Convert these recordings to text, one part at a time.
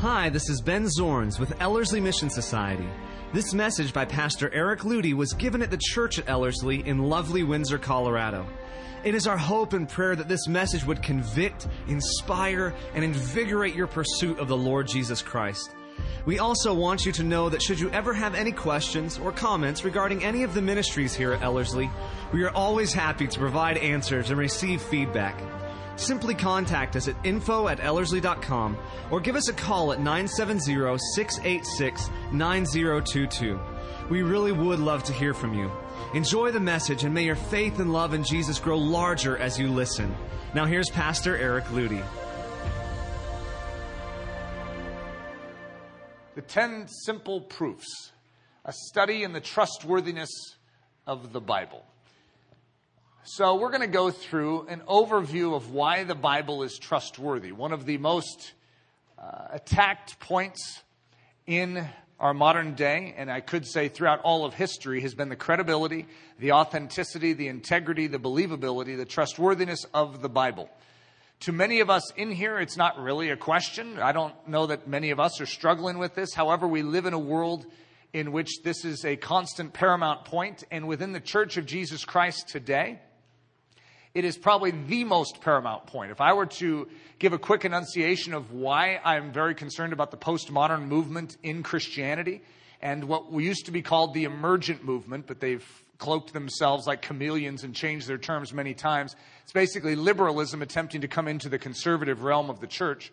Hi, this is Ben Zorns with Ellerslie Mission Society. This message by Pastor Eric Ludy was given at the church at Ellerslie in lovely Windsor, Colorado. It is our hope and prayer that this message would convict, inspire, and invigorate your pursuit of the Lord Jesus Christ. We also want you to know that should you ever have any questions or comments regarding any of the ministries here at Ellerslie, we are always happy to provide answers and receive feedback. Simply contact us at info at ellerslie.com or give us a call at 970 686 9022. We really would love to hear from you. Enjoy the message and may your faith and love in Jesus grow larger as you listen. Now, here's Pastor Eric Ludy. The 10 Simple Proofs, a study in the trustworthiness of the Bible. So, we're going to go through an overview of why the Bible is trustworthy. One of the most uh, attacked points in our modern day, and I could say throughout all of history, has been the credibility, the authenticity, the integrity, the believability, the trustworthiness of the Bible. To many of us in here, it's not really a question. I don't know that many of us are struggling with this. However, we live in a world in which this is a constant paramount point, and within the Church of Jesus Christ today, it is probably the most paramount point. If I were to give a quick enunciation of why I'm very concerned about the postmodern movement in Christianity and what we used to be called the emergent movement, but they've cloaked themselves like chameleons and changed their terms many times. It's basically liberalism attempting to come into the conservative realm of the church.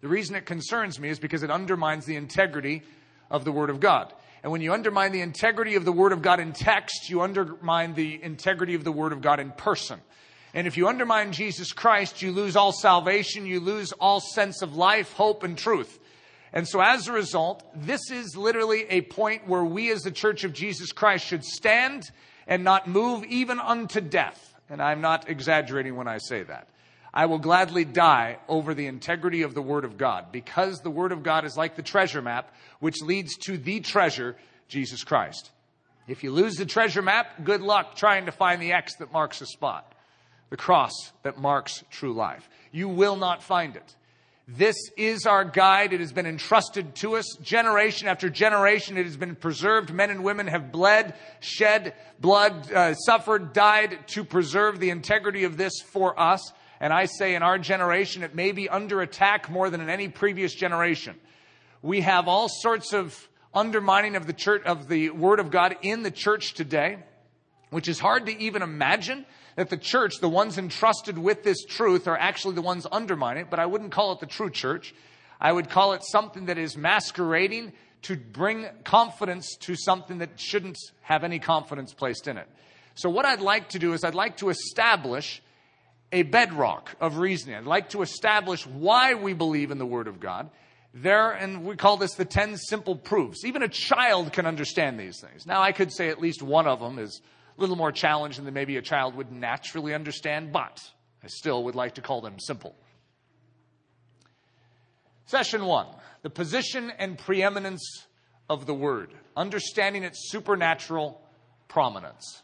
The reason it concerns me is because it undermines the integrity of the Word of God. And when you undermine the integrity of the Word of God in text, you undermine the integrity of the Word of God in person. And if you undermine Jesus Christ, you lose all salvation, you lose all sense of life, hope, and truth. And so as a result, this is literally a point where we as the Church of Jesus Christ should stand and not move even unto death. And I'm not exaggerating when I say that. I will gladly die over the integrity of the Word of God because the Word of God is like the treasure map, which leads to the treasure, Jesus Christ. If you lose the treasure map, good luck trying to find the X that marks a spot, the cross that marks true life. You will not find it. This is our guide. It has been entrusted to us generation after generation. It has been preserved. Men and women have bled, shed blood, uh, suffered, died to preserve the integrity of this for us. And I say in our generation, it may be under attack more than in any previous generation. We have all sorts of undermining of the church, of the word of God in the church today, which is hard to even imagine that the church, the ones entrusted with this truth, are actually the ones undermining it, but I wouldn't call it the true church. I would call it something that is masquerading to bring confidence to something that shouldn't have any confidence placed in it. So, what I'd like to do is, I'd like to establish a bedrock of reasoning. I'd like to establish why we believe in the Word of God. There, and we call this the 10 simple proofs. Even a child can understand these things. Now, I could say at least one of them is a little more challenging than maybe a child would naturally understand, but I still would like to call them simple. Session one the position and preeminence of the Word, understanding its supernatural prominence.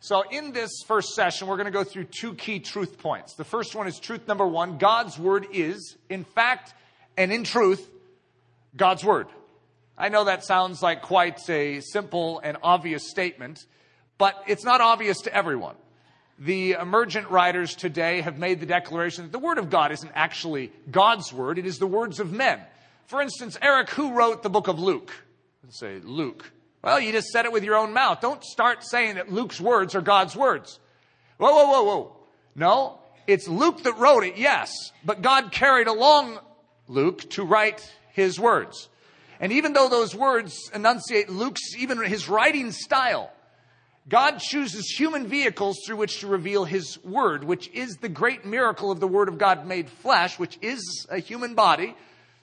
So, in this first session, we're going to go through two key truth points. The first one is truth number one God's Word is, in fact and in truth, God's Word. I know that sounds like quite a simple and obvious statement, but it's not obvious to everyone. The emergent writers today have made the declaration that the Word of God isn't actually God's Word, it is the words of men. For instance, Eric, who wrote the book of Luke? Let's say Luke. Well, you just said it with your own mouth. Don't start saying that Luke's words are God's words. Whoa, whoa, whoa, whoa. No, it's Luke that wrote it, yes, but God carried along Luke to write his words. And even though those words enunciate Luke's, even his writing style, God chooses human vehicles through which to reveal his word, which is the great miracle of the word of God made flesh, which is a human body.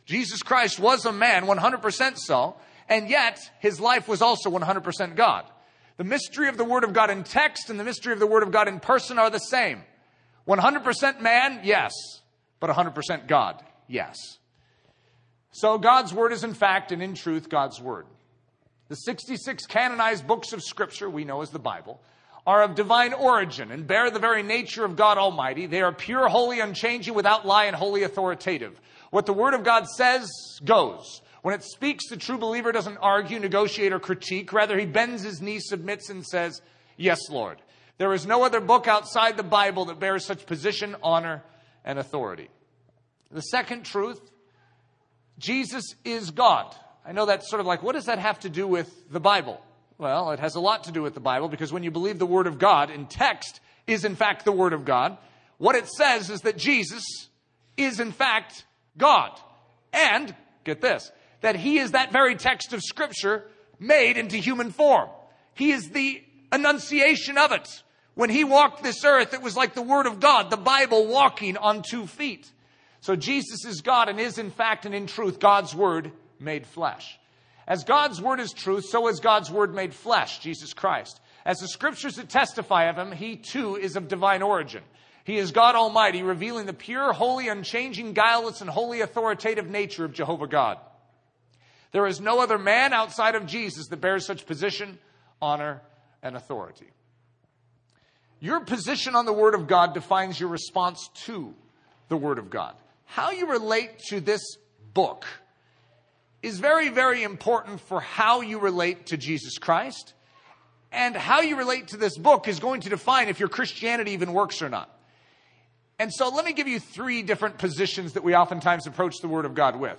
Jesus Christ was a man, 100% so, and yet his life was also 100% God. The mystery of the word of God in text and the mystery of the word of God in person are the same. 100% man, yes, but 100% God, yes. So God's Word is in fact and in truth God's Word. The 66 canonized books of Scripture we know as the Bible are of divine origin and bear the very nature of God Almighty. They are pure, holy, unchanging, without lie, and wholly authoritative. What the Word of God says goes. When it speaks, the true believer doesn't argue, negotiate, or critique. Rather, he bends his knee, submits, and says, Yes, Lord. There is no other book outside the Bible that bears such position, honor, and authority. The second truth Jesus is God. I know that's sort of like, what does that have to do with the Bible? Well, it has a lot to do with the Bible because when you believe the Word of God in text is in fact the Word of God, what it says is that Jesus is in fact God. And, get this, that He is that very text of Scripture made into human form. He is the enunciation of it. When He walked this earth, it was like the Word of God, the Bible walking on two feet. So Jesus is God and is in fact and in truth God's Word made flesh. As God's word is truth, so is God's word made flesh, Jesus Christ. As the scriptures that testify of him, he too is of divine origin. He is God Almighty, revealing the pure, holy, unchanging, guileless, and wholly authoritative nature of Jehovah God. There is no other man outside of Jesus that bears such position, honor, and authority. Your position on the Word of God defines your response to the Word of God. How you relate to this book is very, very important for how you relate to Jesus Christ. And how you relate to this book is going to define if your Christianity even works or not. And so let me give you three different positions that we oftentimes approach the Word of God with.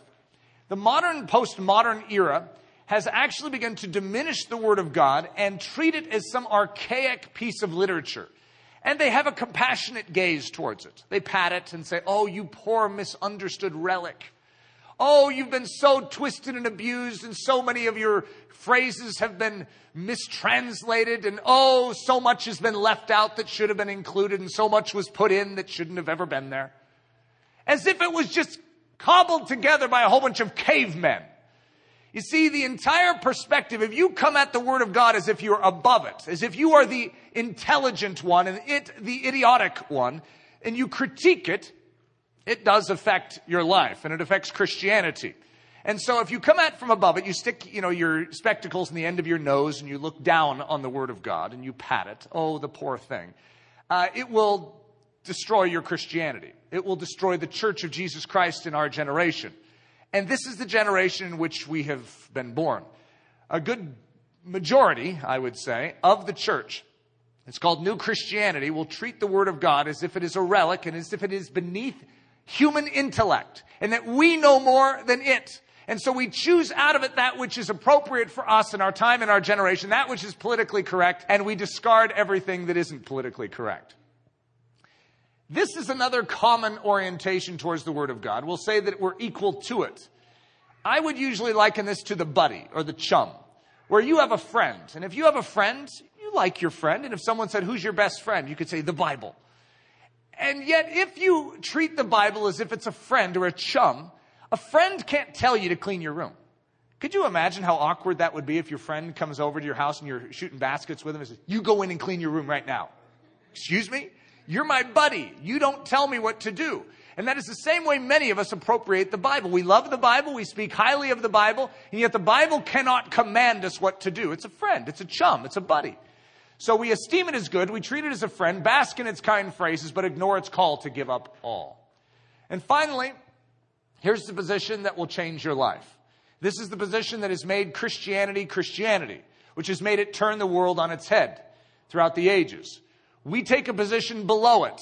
The modern, postmodern era has actually begun to diminish the Word of God and treat it as some archaic piece of literature. And they have a compassionate gaze towards it. They pat it and say, Oh, you poor misunderstood relic. Oh, you've been so twisted and abused, and so many of your phrases have been mistranslated, and oh, so much has been left out that should have been included, and so much was put in that shouldn't have ever been there. As if it was just cobbled together by a whole bunch of cavemen. You see, the entire perspective, if you come at the Word of God as if you're above it, as if you are the intelligent one and it the idiotic one, and you critique it, it does affect your life and it affects Christianity. And so if you come at from above it, you stick, you know, your spectacles in the end of your nose and you look down on the Word of God and you pat it. Oh, the poor thing. Uh, it will destroy your Christianity. It will destroy the church of Jesus Christ in our generation. And this is the generation in which we have been born. A good majority, I would say, of the church, it's called New Christianity, will treat the Word of God as if it is a relic and as if it is beneath human intellect and that we know more than it. And so we choose out of it that which is appropriate for us in our time and our generation, that which is politically correct, and we discard everything that isn't politically correct. This is another common orientation towards the Word of God. We'll say that we're equal to it. I would usually liken this to the buddy or the chum, where you have a friend. And if you have a friend, you like your friend. And if someone said, Who's your best friend? You could say, The Bible. And yet, if you treat the Bible as if it's a friend or a chum, a friend can't tell you to clean your room. Could you imagine how awkward that would be if your friend comes over to your house and you're shooting baskets with him and says, You go in and clean your room right now? Excuse me? You're my buddy. You don't tell me what to do. And that is the same way many of us appropriate the Bible. We love the Bible, we speak highly of the Bible, and yet the Bible cannot command us what to do. It's a friend, it's a chum, it's a buddy. So we esteem it as good, we treat it as a friend, bask in its kind phrases, but ignore its call to give up all. And finally, here's the position that will change your life. This is the position that has made Christianity Christianity, which has made it turn the world on its head throughout the ages. We take a position below it.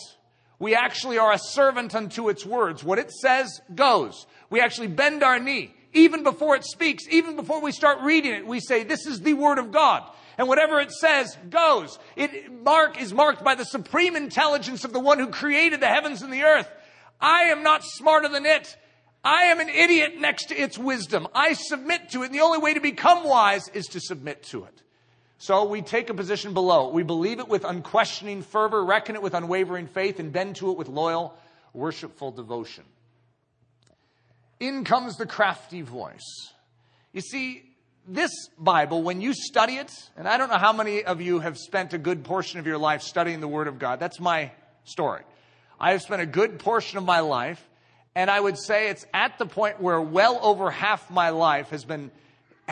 We actually are a servant unto its words. What it says goes. We actually bend our knee. Even before it speaks, even before we start reading it, we say, This is the word of God and whatever it says goes. It mark is marked by the supreme intelligence of the one who created the heavens and the earth. I am not smarter than it. I am an idiot next to its wisdom. I submit to it, and the only way to become wise is to submit to it. So we take a position below. We believe it with unquestioning fervor, reckon it with unwavering faith, and bend to it with loyal, worshipful devotion. In comes the crafty voice. You see, this Bible, when you study it, and I don't know how many of you have spent a good portion of your life studying the Word of God. That's my story. I have spent a good portion of my life, and I would say it's at the point where well over half my life has been,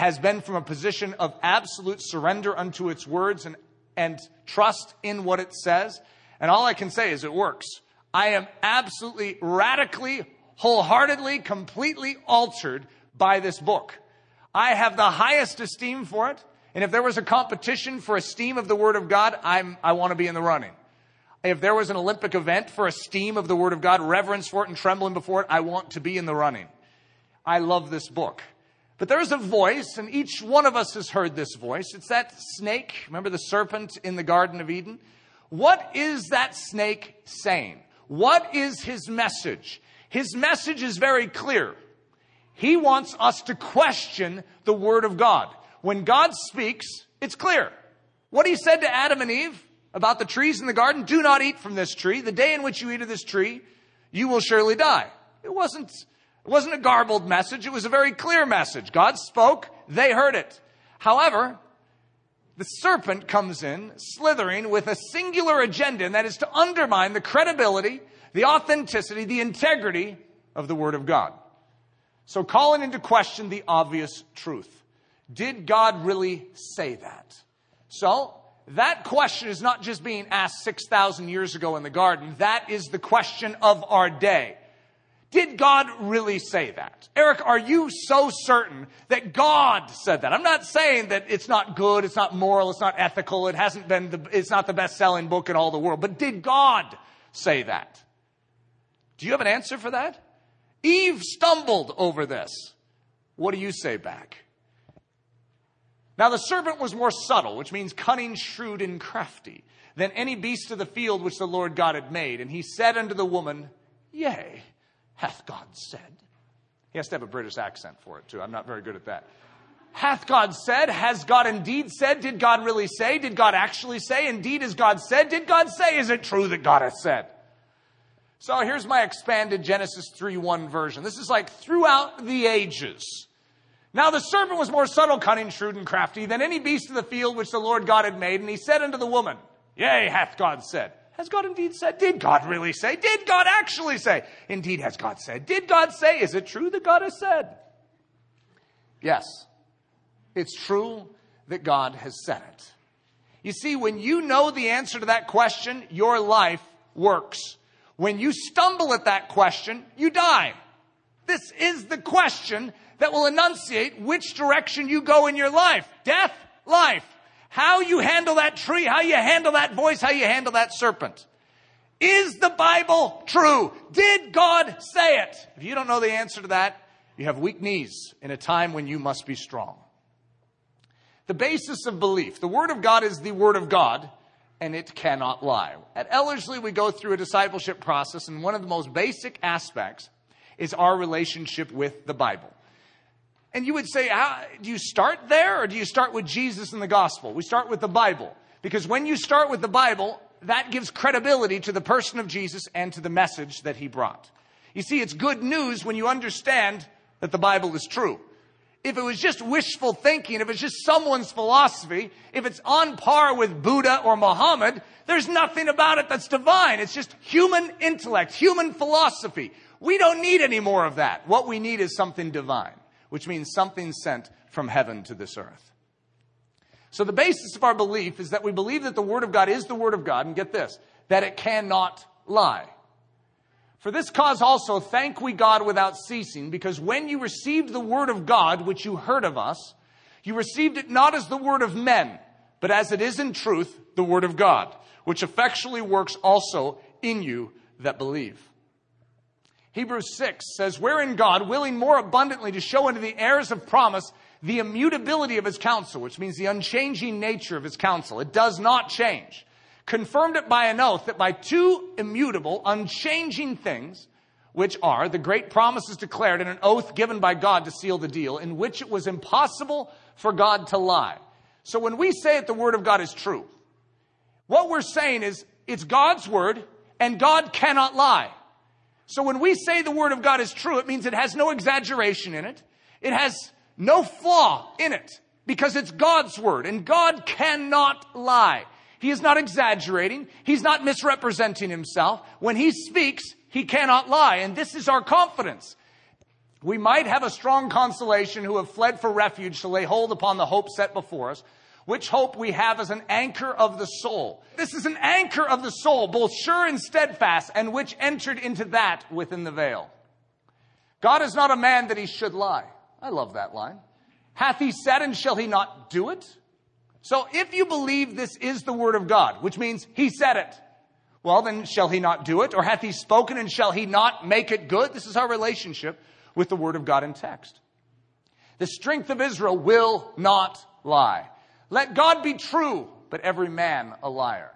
has been from a position of absolute surrender unto its words and, and trust in what it says. And all I can say is it works. I am absolutely radically, wholeheartedly, completely altered by this book. I have the highest esteem for it. And if there was a competition for esteem of the Word of God, I'm, I want to be in the running. If there was an Olympic event for esteem of the Word of God, reverence for it and trembling before it, I want to be in the running. I love this book. But there's a voice, and each one of us has heard this voice. It's that snake. Remember the serpent in the Garden of Eden? What is that snake saying? What is his message? His message is very clear. He wants us to question the Word of God. When God speaks, it's clear. What he said to Adam and Eve about the trees in the garden, do not eat from this tree. The day in which you eat of this tree, you will surely die. It wasn't it wasn't a garbled message, it was a very clear message. God spoke, they heard it. However, the serpent comes in, slithering with a singular agenda, and that is to undermine the credibility, the authenticity, the integrity of the Word of God. So, calling into question the obvious truth. Did God really say that? So, that question is not just being asked 6,000 years ago in the garden. That is the question of our day. Did God really say that? Eric, are you so certain that God said that? I'm not saying that it's not good, it's not moral, it's not ethical, it hasn't been the, it's not the best selling book in all the world, but did God say that? Do you have an answer for that? Eve stumbled over this. What do you say back? Now the serpent was more subtle, which means cunning, shrewd, and crafty, than any beast of the field which the Lord God had made. And he said unto the woman, Yea, hath God said. He has to have a British accent for it, too. I'm not very good at that. Hath God said? Has God indeed said? Did God really say? Did God actually say? Indeed, has God said? Did God say? Is it true that God has said? So here's my expanded Genesis 3 1 version. This is like throughout the ages. Now the serpent was more subtle, cunning, shrewd, and crafty than any beast of the field which the Lord God had made. And he said unto the woman, Yea, hath God said. Has God indeed said? Did God really say? Did God actually say? Indeed, has God said? Did God say? Is it true that God has said? Yes, it's true that God has said it. You see, when you know the answer to that question, your life works. When you stumble at that question, you die. This is the question that will enunciate which direction you go in your life. Death, life. How you handle that tree, how you handle that voice, how you handle that serpent. Is the Bible true? Did God say it? If you don't know the answer to that, you have weak knees in a time when you must be strong. The basis of belief. The Word of God is the Word of God, and it cannot lie. At Ellerslie, we go through a discipleship process, and one of the most basic aspects is our relationship with the Bible. And you would say, how, do you start there or do you start with Jesus and the gospel? We start with the Bible. Because when you start with the Bible, that gives credibility to the person of Jesus and to the message that he brought. You see, it's good news when you understand that the Bible is true. If it was just wishful thinking, if it's just someone's philosophy, if it's on par with Buddha or Muhammad, there's nothing about it that's divine. It's just human intellect, human philosophy. We don't need any more of that. What we need is something divine which means something sent from heaven to this earth. So the basis of our belief is that we believe that the Word of God is the Word of God, and get this, that it cannot lie. For this cause also thank we God without ceasing, because when you received the Word of God, which you heard of us, you received it not as the Word of men, but as it is in truth the Word of God, which effectually works also in you that believe. Hebrews 6 says, Wherein God, willing more abundantly to show unto the heirs of promise the immutability of his counsel, which means the unchanging nature of his counsel. It does not change. Confirmed it by an oath that by two immutable, unchanging things, which are the great promises declared and an oath given by God to seal the deal, in which it was impossible for God to lie. So when we say that the word of God is true, what we're saying is it's God's word and God cannot lie. So when we say the Word of God is true, it means it has no exaggeration in it. It has no flaw in it because it's God's Word and God cannot lie. He is not exaggerating. He's not misrepresenting himself. When he speaks, he cannot lie. And this is our confidence. We might have a strong consolation who have fled for refuge to lay hold upon the hope set before us. Which hope we have as an anchor of the soul. This is an anchor of the soul, both sure and steadfast, and which entered into that within the veil. God is not a man that he should lie. I love that line. Hath he said and shall he not do it? So if you believe this is the word of God, which means he said it, well, then shall he not do it? Or hath he spoken and shall he not make it good? This is our relationship with the word of God in text. The strength of Israel will not lie. Let God be true, but every man a liar.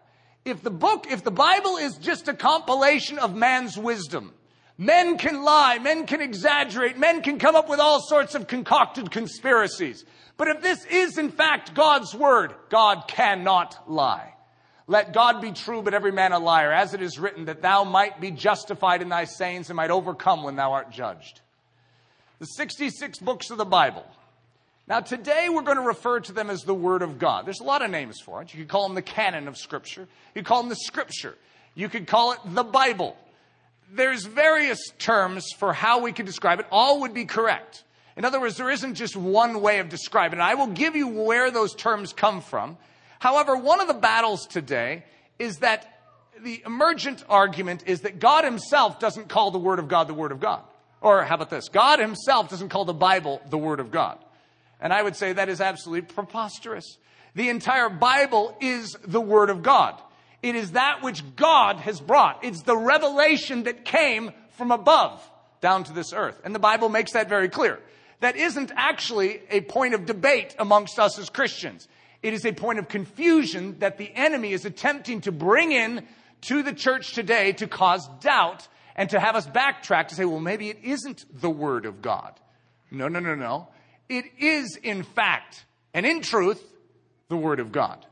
If the book, if the Bible is just a compilation of man's wisdom, men can lie, men can exaggerate, men can come up with all sorts of concocted conspiracies. But if this is in fact God's word, God cannot lie. Let God be true, but every man a liar, as it is written, that thou might be justified in thy sayings and might overcome when thou art judged. The 66 books of the Bible. Now, today we're going to refer to them as the Word of God. There's a lot of names for it. You could call them the canon of Scripture. You could call them the Scripture. You could call it the Bible. There's various terms for how we could describe it. All would be correct. In other words, there isn't just one way of describing it. I will give you where those terms come from. However, one of the battles today is that the emergent argument is that God himself doesn't call the Word of God the Word of God. Or how about this? God himself doesn't call the Bible the Word of God. And I would say that is absolutely preposterous. The entire Bible is the Word of God. It is that which God has brought. It's the revelation that came from above down to this earth. And the Bible makes that very clear. That isn't actually a point of debate amongst us as Christians. It is a point of confusion that the enemy is attempting to bring in to the church today to cause doubt and to have us backtrack to say, well, maybe it isn't the Word of God. No, no, no, no. It is, in fact, and in truth, the Word of God.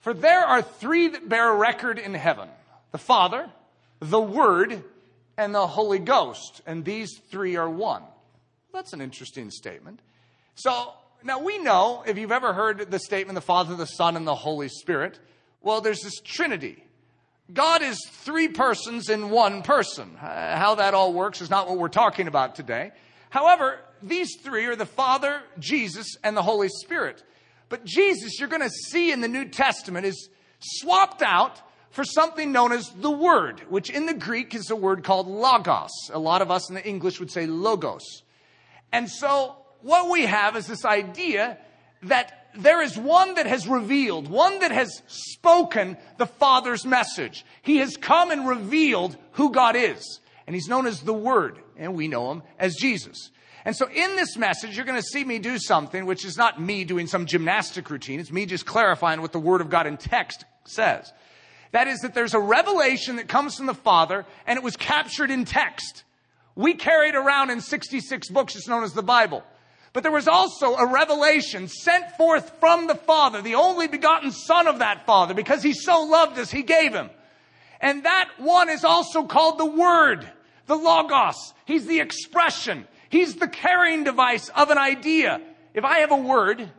For there are three that bear record in heaven the Father, the Word, and the Holy Ghost. And these three are one. That's an interesting statement. So, now we know, if you've ever heard the statement, the Father, the Son, and the Holy Spirit, well, there's this Trinity. God is three persons in one person. How that all works is not what we're talking about today. However, these three are the Father, Jesus, and the Holy Spirit. But Jesus, you're going to see in the New Testament, is swapped out for something known as the Word, which in the Greek is a word called logos. A lot of us in the English would say logos. And so what we have is this idea that there is one that has revealed, one that has spoken the Father's message. He has come and revealed who God is. And he's known as the Word, and we know him as Jesus. And so in this message, you're going to see me do something which is not me doing some gymnastic routine. It's me just clarifying what the Word of God in text says. That is that there's a revelation that comes from the Father and it was captured in text. We carry it around in 66 books. It's known as the Bible. But there was also a revelation sent forth from the Father, the only begotten Son of that Father, because He so loved us, He gave Him. And that one is also called the Word, the Logos. He's the expression. He's the carrying device of an idea. If I have a word,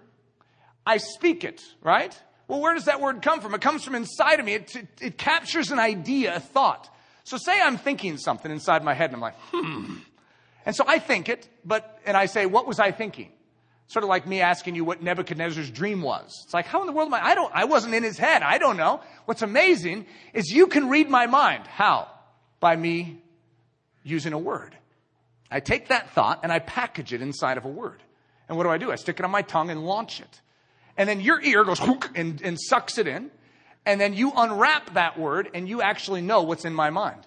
I speak it, right? Well, where does that word come from? It comes from inside of me. It, it, it captures an idea, a thought. So say I'm thinking something inside my head and I'm like, hmm. And so I think it, but, and I say, what was I thinking? Sort of like me asking you what Nebuchadnezzar's dream was. It's like, how in the world am I? I don't, I wasn't in his head. I don't know. What's amazing is you can read my mind. How? By me using a word. I take that thought and I package it inside of a word. And what do I do? I stick it on my tongue and launch it. And then your ear goes and, and sucks it in. And then you unwrap that word and you actually know what's in my mind.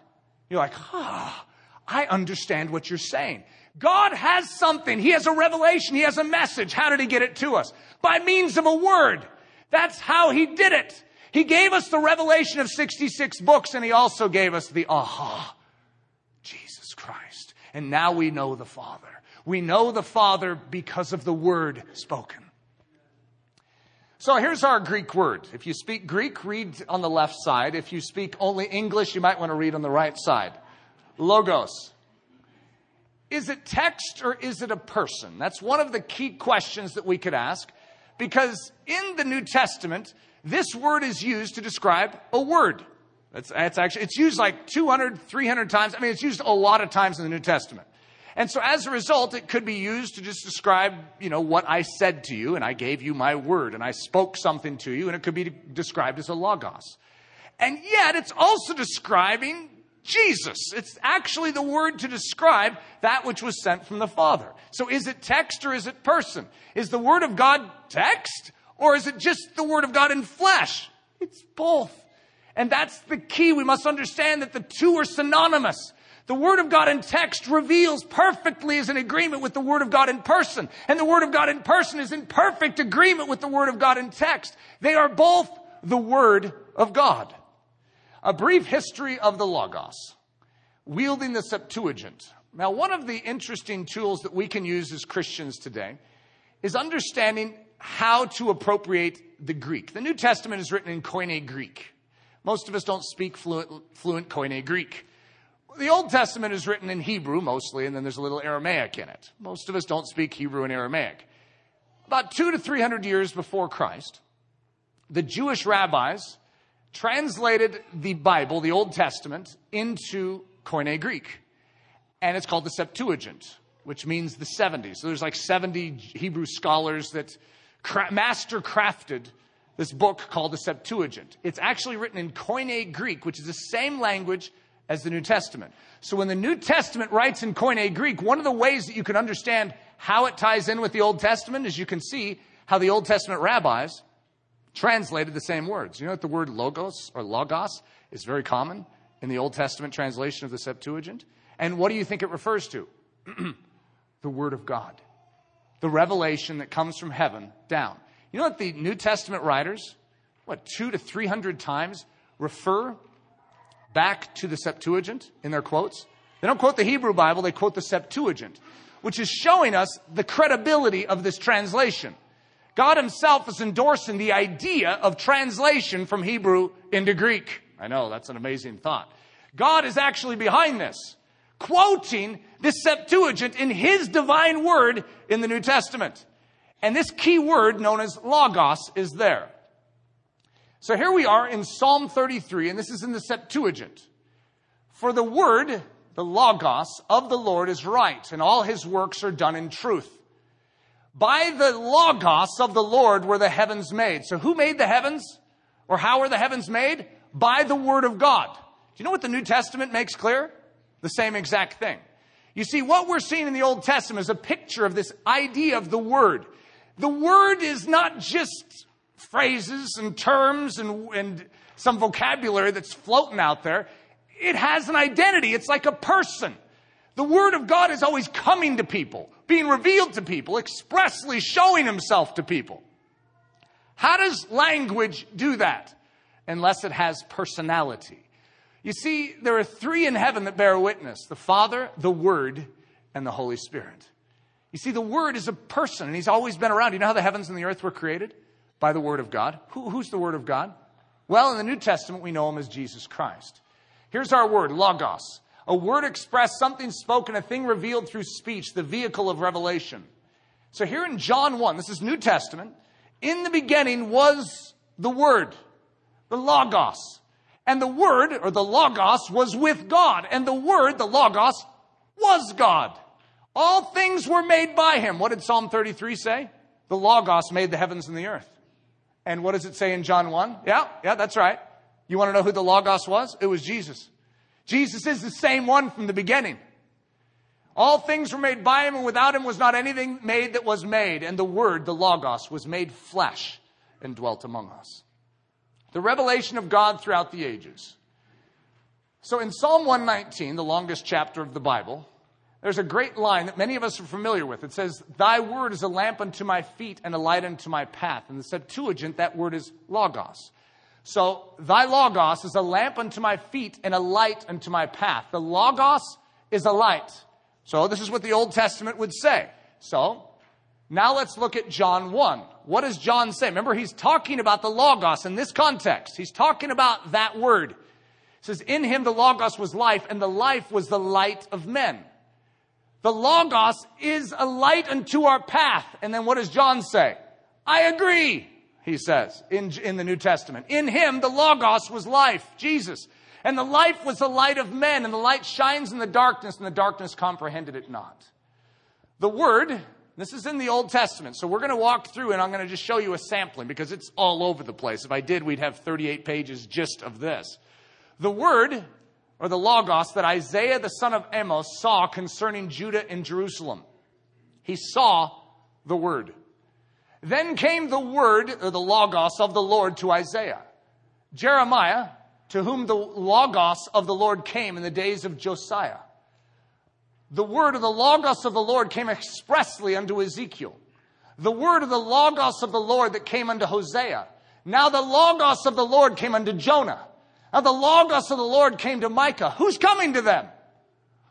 You're like, ah, I understand what you're saying. God has something. He has a revelation. He has a message. How did he get it to us? By means of a word. That's how he did it. He gave us the revelation of 66 books and he also gave us the aha. And now we know the Father. We know the Father because of the word spoken. So here's our Greek word. If you speak Greek, read on the left side. If you speak only English, you might want to read on the right side. Logos. Is it text or is it a person? That's one of the key questions that we could ask because in the New Testament, this word is used to describe a word. That's, that's actually, it's used like 200, 300 times. I mean, it's used a lot of times in the New Testament. And so as a result, it could be used to just describe, you know, what I said to you and I gave you my word and I spoke something to you and it could be described as a logos. And yet it's also describing Jesus. It's actually the word to describe that which was sent from the Father. So is it text or is it person? Is the word of God text or is it just the word of God in flesh? It's both. And that's the key. We must understand that the two are synonymous. The Word of God in text reveals perfectly is in agreement with the Word of God in person. And the Word of God in person is in perfect agreement with the Word of God in text. They are both the Word of God. A brief history of the Logos, wielding the Septuagint. Now, one of the interesting tools that we can use as Christians today is understanding how to appropriate the Greek. The New Testament is written in Koine Greek. Most of us don't speak fluent, fluent Koine Greek. The Old Testament is written in Hebrew mostly, and then there's a little Aramaic in it. Most of us don't speak Hebrew and Aramaic. About two to three hundred years before Christ, the Jewish rabbis translated the Bible, the Old Testament, into Koine Greek. And it's called the Septuagint, which means the 70. So there's like 70 Hebrew scholars that master crafted this book called the Septuagint. It's actually written in Koine Greek, which is the same language as the New Testament. So when the New Testament writes in Koine Greek, one of the ways that you can understand how it ties in with the Old Testament is you can see how the Old Testament rabbis translated the same words. You know that the word logos or logos is very common in the Old Testament translation of the Septuagint? And what do you think it refers to? the Word of God. The revelation that comes from heaven down. You know what the New Testament writers, what, two to three hundred times refer back to the Septuagint in their quotes. They don't quote the Hebrew Bible, they quote the Septuagint, which is showing us the credibility of this translation. God himself is endorsing the idea of translation from Hebrew into Greek. I know, that's an amazing thought. God is actually behind this, quoting this Septuagint in his divine word in the New Testament. And this key word known as logos is there. So here we are in Psalm 33, and this is in the Septuagint. For the word, the logos of the Lord is right, and all his works are done in truth. By the logos of the Lord were the heavens made. So who made the heavens? Or how were the heavens made? By the word of God. Do you know what the New Testament makes clear? The same exact thing. You see, what we're seeing in the Old Testament is a picture of this idea of the word. The word is not just phrases and terms and, and some vocabulary that's floating out there. It has an identity. It's like a person. The Word of God is always coming to people, being revealed to people, expressly showing Himself to people. How does language do that? Unless it has personality. You see, there are three in heaven that bear witness the Father, the Word, and the Holy Spirit. You see, the Word is a person, and He's always been around. You know how the heavens and the earth were created? by the Word of God. Who, who's the Word of God? Well, in the New Testament, we know him as Jesus Christ. Here's our word, logos. A word expressed, something spoken, a thing revealed through speech, the vehicle of revelation. So here in John 1, this is New Testament, in the beginning was the Word, the Logos. And the Word, or the Logos, was with God. And the Word, the Logos, was God. All things were made by Him. What did Psalm 33 say? The Logos made the heavens and the earth. And what does it say in John 1? Yeah, yeah, that's right. You want to know who the Logos was? It was Jesus. Jesus is the same one from the beginning. All things were made by him, and without him was not anything made that was made. And the Word, the Logos, was made flesh and dwelt among us. The revelation of God throughout the ages. So in Psalm 119, the longest chapter of the Bible, there's a great line that many of us are familiar with. It says, Thy word is a lamp unto my feet and a light unto my path. In the Septuagint, that word is logos. So, thy logos is a lamp unto my feet and a light unto my path. The logos is a light. So, this is what the Old Testament would say. So, now let's look at John 1. What does John say? Remember, he's talking about the logos in this context. He's talking about that word. It says, In him the logos was life, and the life was the light of men. The Logos is a light unto our path. And then what does John say? I agree, he says in, in the New Testament. In him, the Logos was life, Jesus. And the life was the light of men, and the light shines in the darkness, and the darkness comprehended it not. The Word, this is in the Old Testament, so we're going to walk through and I'm going to just show you a sampling because it's all over the place. If I did, we'd have 38 pages just of this. The Word, or the Logos, that Isaiah the son of Amos saw concerning Judah and Jerusalem. He saw the Word. Then came the Word, or the Logos of the Lord to Isaiah. Jeremiah, to whom the Logos of the Lord came in the days of Josiah. The word of the Logos of the Lord came expressly unto Ezekiel. The word of the Logos of the Lord that came unto Hosea. Now the Logos of the Lord came unto Jonah. Now the Logos of the Lord came to Micah. Who's coming to them?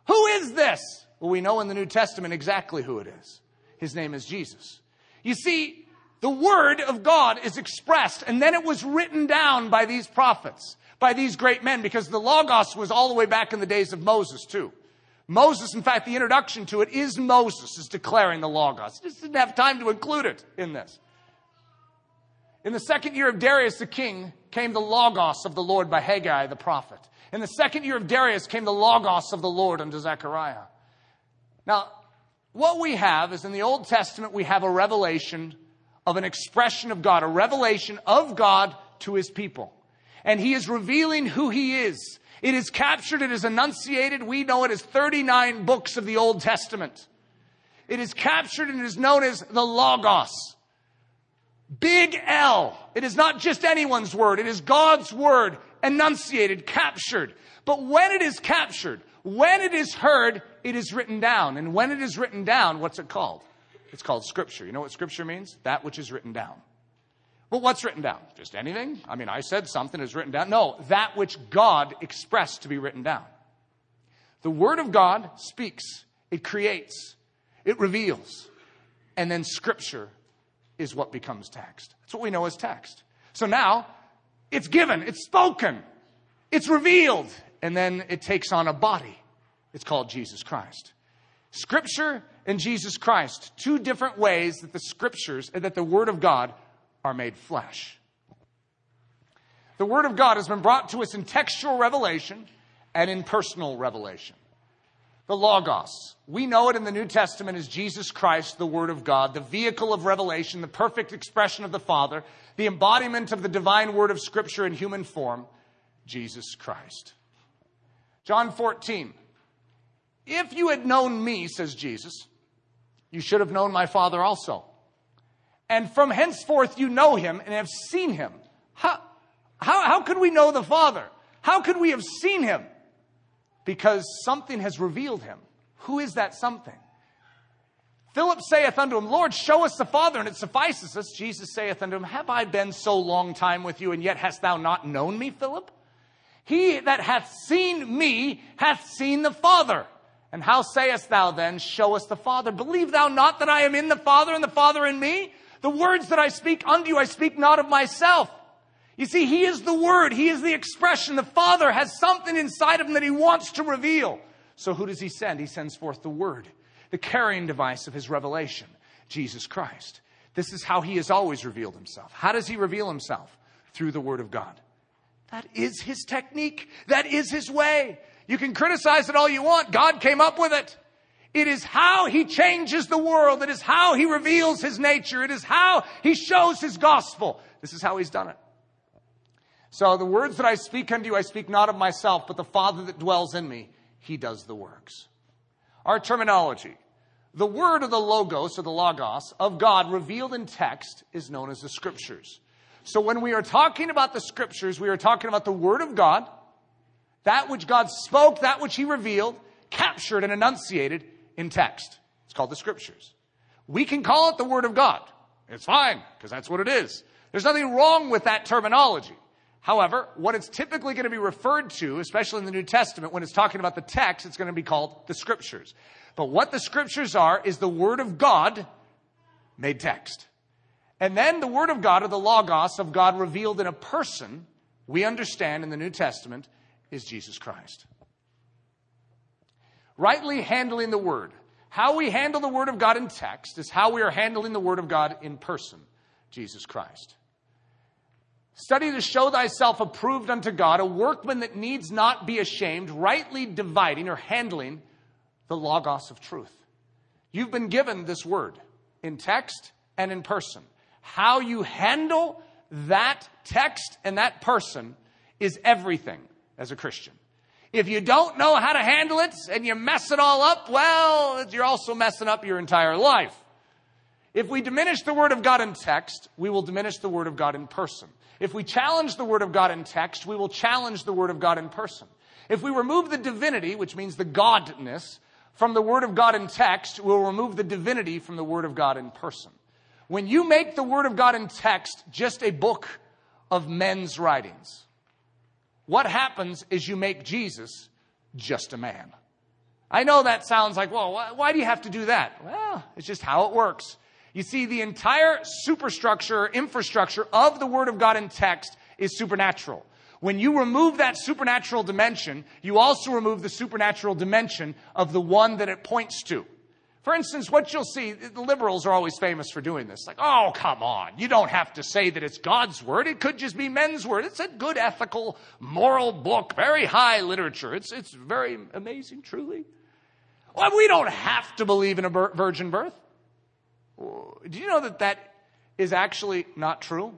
Who is this? Well, we know in the New Testament exactly who it is. His name is Jesus. You see, the word of God is expressed and then it was written down by these prophets by these great men because the Logos was all the way back in the days of Moses, too. Moses, in fact, the introduction to it is Moses is declaring the Logos. He just didn't have time to include it in this. In the second year of Darius the king came the Logos of the Lord by Haggai the prophet. In the second year of Darius came the Logos of the Lord unto Zechariah. Now, what we have is in the Old Testament, we have a revelation of an expression of God, a revelation of God to his people and he is revealing who he is. It is captured, it is enunciated. We know it as 39 books of the Old Testament. It is captured and is known as the Logos. Big L. It is not just anyone's word. It is God's word enunciated, captured. But when it is captured, when it is heard, it is written down. And when it is written down, what's it called? It's called scripture. You know what scripture means? That which is written down. Well, what's written down? Just anything? I mean, I said something is written down. No, that which God expressed to be written down. The Word of God speaks, it creates, it reveals, and then Scripture is what becomes text. That's what we know as text. So now, it's given, it's spoken, it's revealed, and then it takes on a body. It's called Jesus Christ. Scripture and Jesus Christ, two different ways that the Scriptures, and that the Word of God are made flesh. The Word of God has been brought to us in textual revelation and in personal revelation. The Logos. We know it in the New Testament as Jesus Christ, the Word of God, the vehicle of revelation, the perfect expression of the Father, the embodiment of the divine Word of Scripture in human form, Jesus Christ. John 14. If you had known me, says Jesus, you should have known my Father also and from henceforth you know him and have seen him. How, how, how could we know the Father? How could we have seen him? Because something has revealed him. Who is that something? Philip saith unto him, Lord, show us the Father, and it suffices us. Jesus saith unto him, Have I been so long time with you, and yet hast thou not known me, Philip? He that hath seen me hath seen the Father. And how sayest thou then, Show us the Father? Believe thou not that I am in the Father, and the Father in me? The words that I speak unto you, I speak not of myself. You see, He is the Word. He is the expression. The Father has something inside of Him that He wants to reveal. So who does He send? He sends forth the Word, the carrying device of His revelation, Jesus Christ. This is how He has always revealed Himself. How does He reveal Himself? Through the Word of God. That is His technique. That is His way. You can criticize it all you want. God came up with it. It is how he changes the world. It is how he reveals his nature. It is how he shows his gospel. This is how he's done it. So the words that I speak unto you, I speak not of myself, but the Father that dwells in me, he does the works. Our terminology. The word of the logos or the logos of God revealed in text is known as the scriptures. So when we are talking about the scriptures, we are talking about the word of God, that which God spoke, that which he revealed, captured and enunciated in text. It's called the scriptures. We can call it the word of God. It's fine, because that's what it is. There's nothing wrong with that terminology. However, what it's typically going to be referred to, especially in the New Testament, when it's talking about the text, it's going to be called the scriptures. But what the scriptures are is the word of God made text. And then the word of God, or the logos of God revealed in a person, we understand in the New Testament, is Jesus Christ rightly handling the word. How we handle the word of God in text is how we are handling the word of God in person, Jesus Christ. Study to show thyself approved unto God, a workman that needs not be ashamed, rightly dividing or handling the logos of truth. You've been given this word in text and in person. How you handle that text and that person is everything as a Christian. If you don't know how to handle it and you mess it all up, well, you're also messing up your entire life. If we diminish the Word of God in text, we will diminish the Word of God in person. If we challenge the Word of God in text, we will challenge the Word of God in person. If we remove the divinity, which means the godness, from the Word of God in text, we'll remove the divinity from the Word of God in person. When you make the Word of God in text just a book of men's writings, what happens is you make Jesus just a man. I know that sounds like, well, why do you have to do that? Well, it's just how it works. You see, the entire superstructure, infrastructure of the Word of God in text is supernatural. When you remove that supernatural dimension, you also remove the supernatural dimension of the one that it points to. For instance, what you'll see, the liberals are always famous for doing this. Like, oh, come on. You don't have to say that it's God's word. It could just be men's word. It's a good ethical, moral book, very high literature. It's, it's very amazing, truly. Well, we don't have to believe in a virgin birth. Do you know that that is actually not true?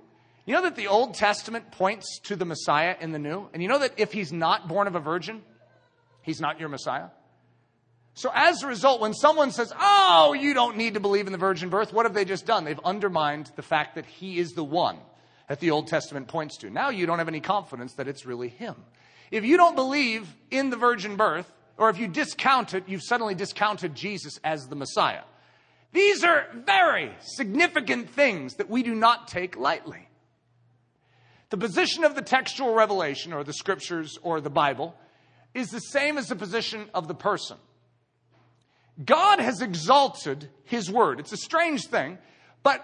You know that the Old Testament points to the Messiah in the New? And you know that if he's not born of a virgin, he's not your Messiah? So as a result, when someone says, Oh, you don't need to believe in the virgin birth, what have they just done? They've undermined the fact that he is the one that the Old Testament points to. Now you don't have any confidence that it's really him. If you don't believe in the virgin birth, or if you discount it, you've suddenly discounted Jesus as the Messiah. These are very significant things that we do not take lightly. The position of the textual revelation, or the scriptures, or the Bible, is the same as the position of the person. God has exalted his word. It's a strange thing, but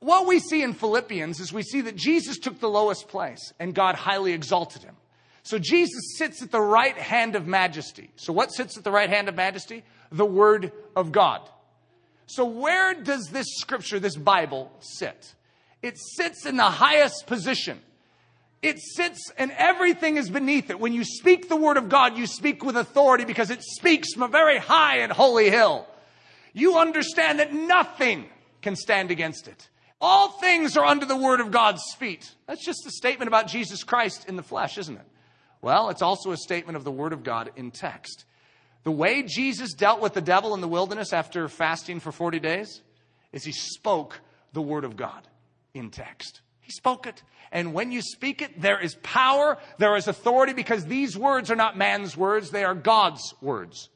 what we see in Philippians is we see that Jesus took the lowest place and God highly exalted him. So Jesus sits at the right hand of majesty. So what sits at the right hand of majesty? The word of God. So where does this scripture, this Bible sit? It sits in the highest position. It sits and everything is beneath it. When you speak the word of God, you speak with authority because it speaks from a very high and holy hill. You understand that nothing can stand against it. All things are under the word of God's feet. That's just a statement about Jesus Christ in the flesh, isn't it? Well, it's also a statement of the word of God in text. The way Jesus dealt with the devil in the wilderness after fasting for 40 days is he spoke the word of God in text. He spoke it. And when you speak it, there is power, there is authority, because these words are not man's words, they are God's words.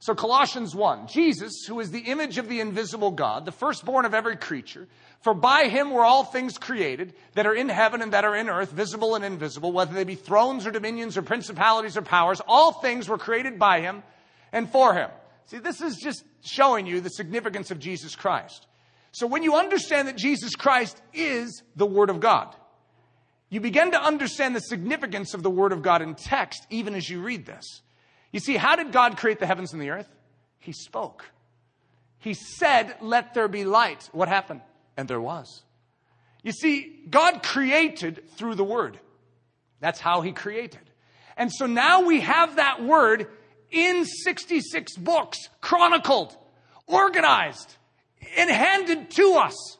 So, Colossians 1 Jesus, who is the image of the invisible God, the firstborn of every creature, for by him were all things created that are in heaven and that are in earth, visible and invisible, whether they be thrones or dominions or principalities or powers, all things were created by him and for him. See, this is just showing you the significance of Jesus Christ. So when you understand that Jesus Christ is the Word of God, you begin to understand the significance of the Word of God in text, even as you read this. You see, how did God create the heavens and the earth? He spoke. He said, Let there be light. What happened? And there was. You see, God created through the Word. That's how He created. And so now we have that Word in 66 books, chronicled, organized and handed to us.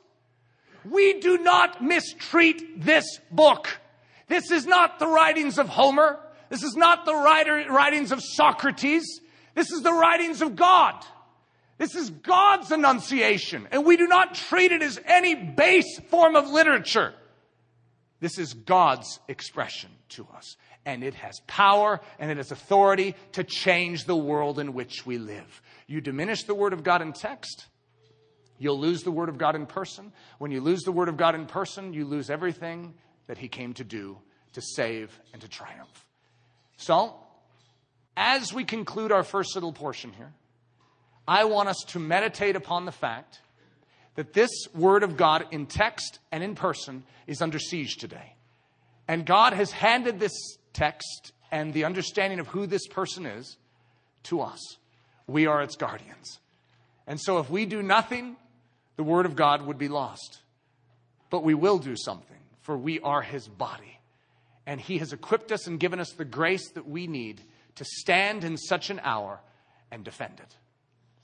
We do not mistreat this book. This is not the writings of Homer. This is not the writer, writings of Socrates. This is the writings of God. This is God's enunciation, and we do not treat it as any base form of literature. This is God's expression to us, and it has power and it has authority to change the world in which we live. You diminish the Word of God in text, You'll lose the Word of God in person. When you lose the Word of God in person, you lose everything that He came to do to save and to triumph. So, as we conclude our first little portion here, I want us to meditate upon the fact that this Word of God in text and in person is under siege today. And God has handed this text and the understanding of who this person is to us. We are its guardians. And so if we do nothing the Word of God would be lost. But we will do something. for we are his body. And he has equipped us and given us the grace that we need to stand in such an hour and defend it.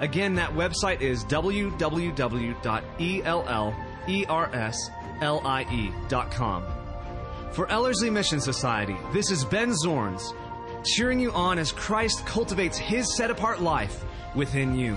Again, that website is www.ellerslie.com. For Ellerslie Mission Society, this is Ben Zorns, cheering you on as Christ cultivates his set apart life within you.